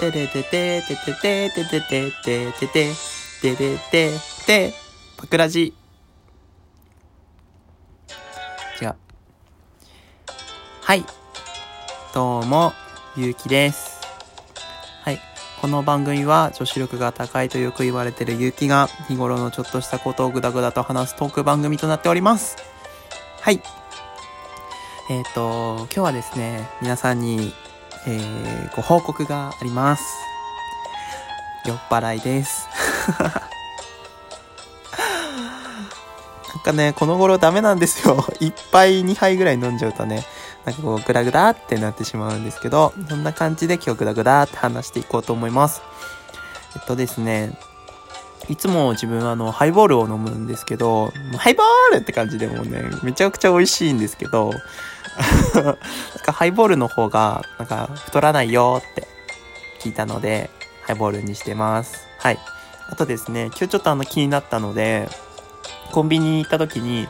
てれてててててててててててててててパクラジ違う。はい。どうも、ゆうきです。はい。この番組は女子力が高いとよく言われてるゆうきが日頃のちょっとしたことをぐだぐだと話すトーク番組となっております。はい。えっ、と、今日はですね、皆さんに、えー、ご報告があります。酔っ払いです。なんかね、この頃ダメなんですよ。1杯2杯ぐらい飲んじゃうとね、なんかこうグダグダってなってしまうんですけど、そんな感じで今日グダグダって話していこうと思います。えっとですね、いつも自分はあの、ハイボールを飲むんですけど、ハイボールって感じでもね、めちゃくちゃ美味しいんですけど、なんかハイボールの方が、なんか太らないよって聞いたので、ハイボールにしてます。はい。あとですね、今日ちょっとあの気になったので、コンビニに行った時に、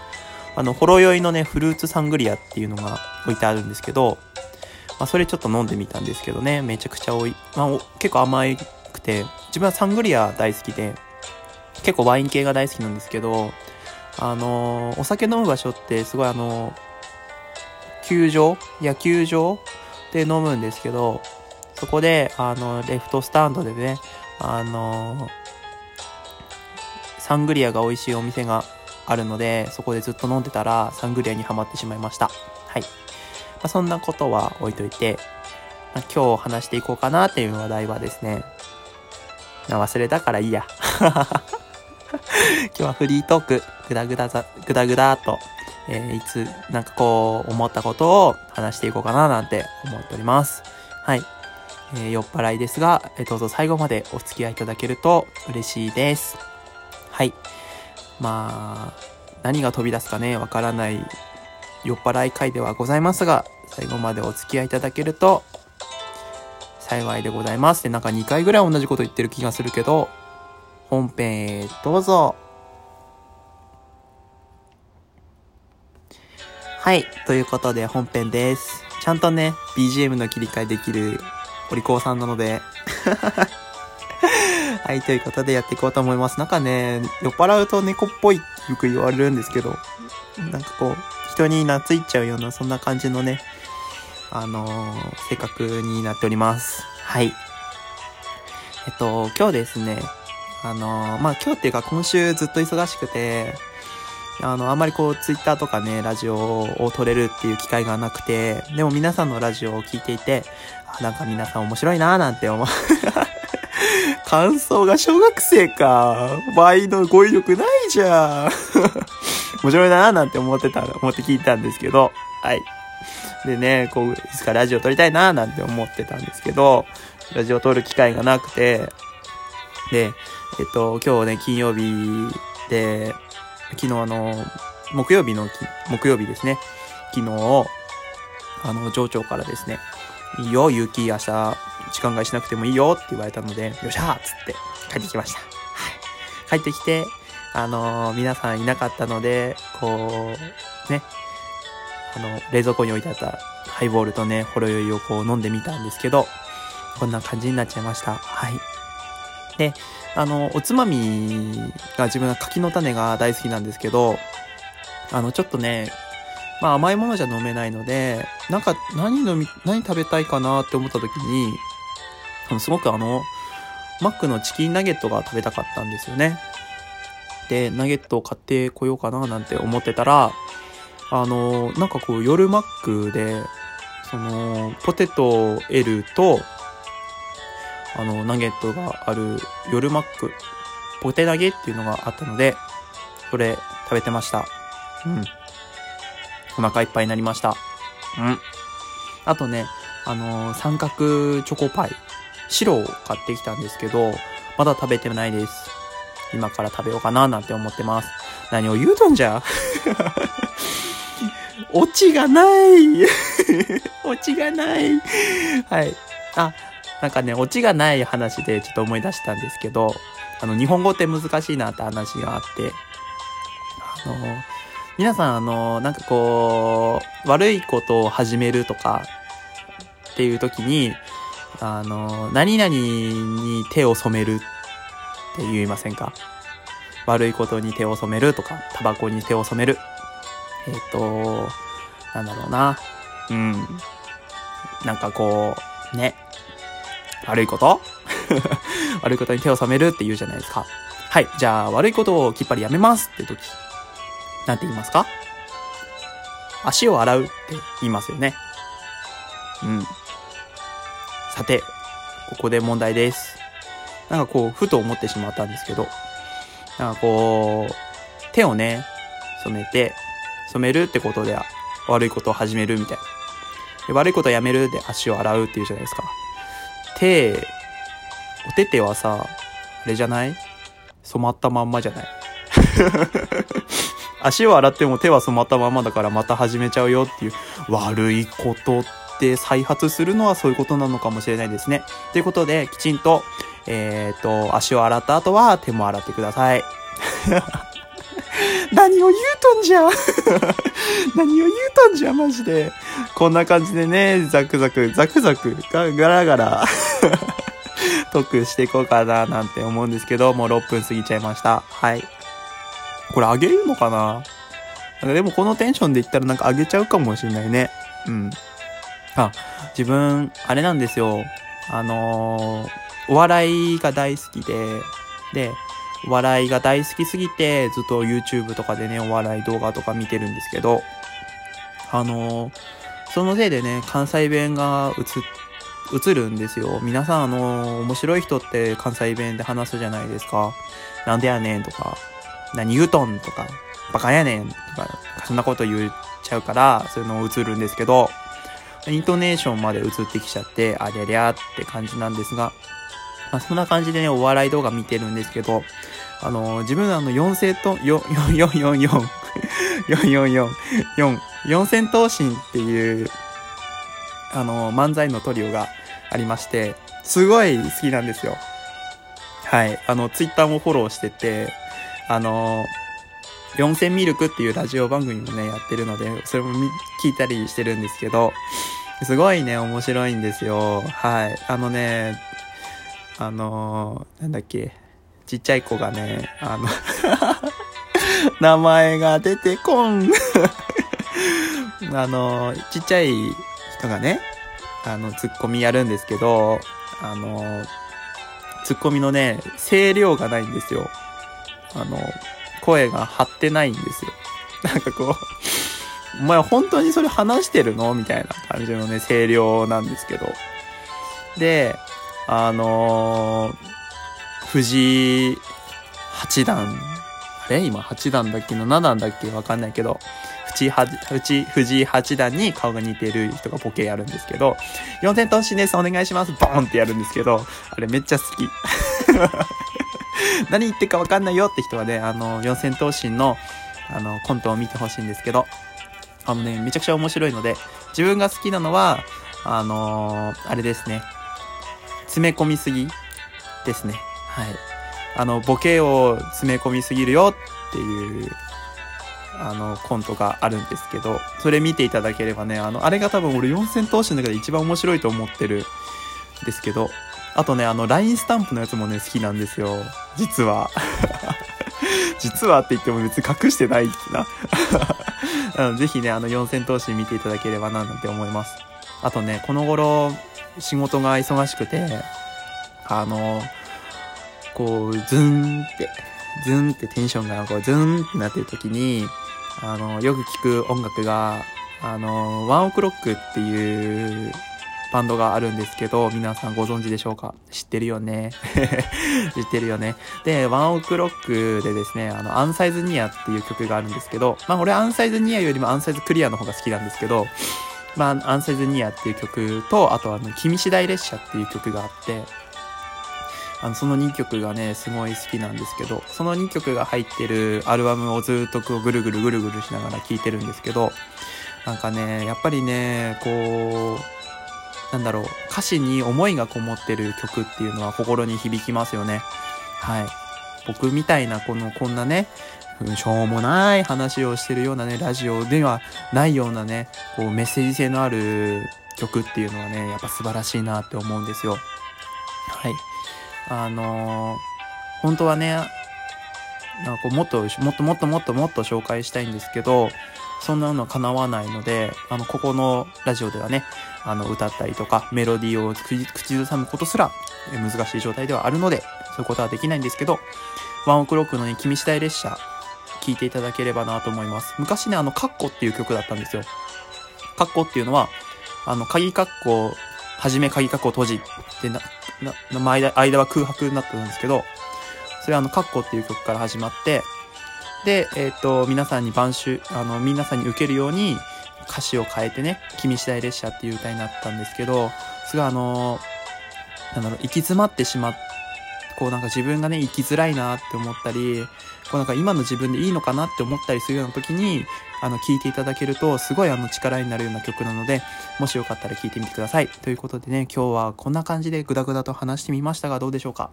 あの、ほろ酔いのね、フルーツサングリアっていうのが置いてあるんですけど、まあ、それちょっと飲んでみたんですけどね、めちゃくちゃおい、まあ、結構甘くて、自分はサングリア大好きで、結構ワイン系が大好きなんですけど、あのお酒飲む場所ってすごいあの球場野球場で飲むんですけど、そこで、あの、レフトスタンドでね、あのサングリアが美味しいお店があるので、そこでずっと飲んでたら、サングリアにはまってしまいました。はい。まあ、そんなことは置いといて、まあ今日話していこうかなっていう話題はですね、忘れたからいいや。今日はフリートーク、ぐだぐだざ、ぐだぐだと、えーいつ、なんかこう、思ったことを話していこうかななんて思っております。はい。えー酔っ払いですが、えーどうぞ最後までお付き合いいただけると嬉しいです。はい。まあ、何が飛び出すかね、わからない酔っ払い会ではございますが、最後までお付き合いいただけると幸いでございます。で、なんか2回ぐらい同じこと言ってる気がするけど、本編へどうぞ。はい。ということで本編です。ちゃんとね、BGM の切り替えできるお利口さんなので。はい。ということでやっていこうと思います。なんかね、酔っ払うと猫っぽいってよく言われるんですけど、なんかこう、人に懐いちゃうような、そんな感じのね、あのー性格になっております。はい。えっと、今日ですね、あのまあ、今日っていうか今週ずっと忙しくて、あの、あんまりこう、ツイッターとかね、ラジオを撮れるっていう機会がなくて、でも皆さんのラジオを聞いていて、あなんか皆さん面白いなーなんて思う。感想が小学生か。倍の語彙力ないじゃん。面白いなーなんて思ってた、思って聞いたんですけど、はい。でね、こう、いつかラジオ撮りたいなーなんて思ってたんですけど、ラジオ撮る機会がなくて、で、えっと、今日ね、金曜日で、昨日あの、木曜日の、木曜日ですね、昨日、あの、上長からですね、いいよ、雪明日、時間外しなくてもいいよって言われたので、よっしゃーっつって帰ってきました。はい。帰ってきて、あの皆さんいなかったので、こう、ね、あの、冷蔵庫に置いてあったハイボールとね、ほろ酔いをこう飲んでみたんですけど、こんな感じになっちゃいました。はい。で、あの、おつまみが自分は柿の種が大好きなんですけど、あの、ちょっとね、まあ甘いものじゃ飲めないので、なんか何飲み、何食べたいかなって思った時に、あのすごくあの、マックのチキンナゲットが食べたかったんですよね。で、ナゲットを買ってこようかななんて思ってたら、あの、なんかこう夜マックで、その、ポテト L と、あの、ナゲットがある夜マック、ポテナゲっていうのがあったので、それ食べてました。うん。お腹いっぱいになりました。うん。あとね、あのー三角チョコパイ、白を買ってきたんですけど、まだ食べてないです。今から食べようかななんて思ってます。何を言うとんじゃ オチがない オチがないはい。あ、なんかね、オチがない話でちょっと思い出したんですけど、あの、日本語って難しいなって話があって、あの、皆さん、あの、なんかこう、悪いことを始めるとかっていう時に、あの、何々に手を染めるって言いませんか？悪いことに手を染めるとか、タバコに手を染める。えっ、と、なんだろうな。うん。なんかこう、ね。悪いこと？悪いことに手を染めるって言うじゃないですか。はい。じゃあ、悪いことをきっぱりやめますって時、なんて言いますか？足を洗うって言いますよね。うん。さて、ここで問題です。なんかこう、ふと思ってしまったんですけど、なんかこう、手をね、染めて、染めるってことで悪いことを始めるみたいな。悪いことをやめるで足を洗うっていうじゃないですか。手、お手手はさ、あれじゃない？染まったまんまじゃない？足を洗っても手は染まったままだからまた始めちゃうよっていう悪いことって再発するのはそういうことなのかもしれないですね。ということで、きちんと、えっ、と、足を洗った後は手も洗ってください。何を言うとんじゃ？何を言うとんじゃマジで。こんな感じでね、ザクザク、ザクザク、ガラガラトークしていこうかななんて思うんですけど、もう6分過ぎちゃいました。はい。これあげるのかな？なんかでもこのテンションで言ったらなんかあげちゃうかもしれないね。うん。あ、自分、あれなんですよ。あのー、お笑いが大好きで、で、お笑いが大好きすぎて、ずっと YouTube とかでね、お笑い動画とか見てるんですけど、あのー、そのせいでね、関西弁が映っ、映るんですよ。皆さん、あの、面白い人って関西弁で話すじゃないですか。なんでやねんとか、何言うとんとか、バカやねんとか、そんなこと言っちゃうから、そういうの映るんですけど、イントネーションまで映ってきちゃって、ありゃりゃって感じなんですが、まあ、そんな感じでね、お笑い動画見てるんですけど、あの、自分あの、四千と、四、四、四、四、四、四、四、四、四、四千頭身っていう、あの、漫才のトリオがありまして、すごい好きなんですよ。はい。あの、ツイッターもフォローしてて、あの、四千ミルクっていうラジオ番組もね、やってるので、それも聞いたりしてるんですけど、すごいね、面白いんですよ。はい。あのね、あの、なんだっけ、ちっちゃい子がね、あの 名前が出てこん あの、ちっちゃい人がね、あの、ツッコミやるんですけど、あの、ツッコミのね、声量がないんですよ。あの、声が張ってないんですよ。なんかこう、お前本当にそれ話してるの？みたいな感じのね、声量なんですけど。で、あのー、藤井八段、あれ？今八段だっけ七段だっけ？わかんないけど、藤井藤井八段に顔が似てる人がボケやるんですけど、四千頭身です、お願いします、ボーンってやるんですけど、あれめっちゃ好き。何言ってるかわかんないよって人はね、あの、四千頭身の、あの、コントを見てほしいんですけど、あのね、めちゃくちゃ面白いので、自分が好きなのは、あのー、あれですね。詰め込みすぎですね。はい。あの、ボケを詰め込みすぎるよっていう、あの、コントがあるんですけど、それ見ていただければね、あの、あれが多分俺四千頭身の中で一番面白いと思ってるんですけど、あとね、あの、LINE スタンプのやつもね、好きなんですよ。実は。実はって言っても別に隠してないな。ぜひね、あの、四千頭身見ていただければな、なんて思います。あとね、この頃、仕事が忙しくて、あの、こう、ズンって、ズンってテンションがこう、ズンってなってる時に、あの、よく聞く音楽が、あの、ワンオクロックっていうバンドがあるんですけど、皆さんご存知でしょうか？知ってるよね？知ってるよね？で、ワンオクロックでですね、あの、アンサイズニアっていう曲があるんですけど、まあ俺アンサイズニアよりもアンサイズクリアの方が好きなんですけど、まあ、アンセズニアっていう曲と、あとあの、君次第列車っていう曲があって、あの、その2曲がね、すごい好きなんですけど、その2曲が入ってるアルバムをずっとこうぐるぐるぐるぐるしながら聴いてるんですけど、なんかね、やっぱりね、こう、なんだろう、歌詞に思いがこもってる曲っていうのは心に響きますよね。はい。僕みたいなこの、こんなね、しょうもない話をしてるようなね、ラジオではないようなね、こうメッセージ性のある曲っていうのはね、やっぱ素晴らしいなって思うんですよ。はい。あのー、本当はね、なんかこうもっと、もっともっともっともっと紹介したいんですけど、そんなのは叶わないので、あの、ここのラジオではね、あの、歌ったりとか、メロディーを口ずさむことすら難しい状態ではあるので、そういうことはできないんですけど、ワンオクロックのね、君次第列車、聴いていただければなと思います。昔ね、あの、カッコっていう曲だったんですよ。カッコっていうのは、あの、鍵カッコ、はじめ鍵括弧閉じってな、な、間、間は空白になってるんですけど、それはあの、括弧っていう曲から始まって、で、えっ、ー、と、皆さんに晩秋、あの、皆さんに受けるように歌詞を変えてね、君次第列車っていう歌になったんですけど、すごいあの、なんだろう、行き詰まってしまっこうなんか自分がね、生きづらいなって思ったり、こうなんか今の自分でいいのかなって思ったりするような時に、あの、聴いていただけると、すごいあの力になるような曲なので、もしよかったら聴いてみてください。ということでね、今日はこんな感じでグダグダと話してみましたが、どうでしょうか？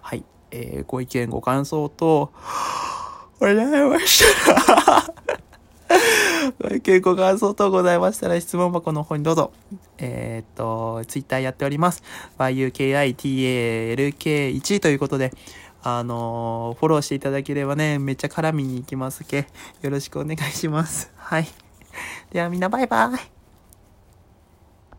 はい。えー、ご意見、ご感想と、お願いました結構、感想等ございましたら質問箱の方にどうぞ。えー、っと、ツイッターやっております。yukitalk1 ということで、あのー、フォローしていただければね、めっちゃ絡みに行きますけ。よろしくお願いします。はい。ではみんなバイバイ。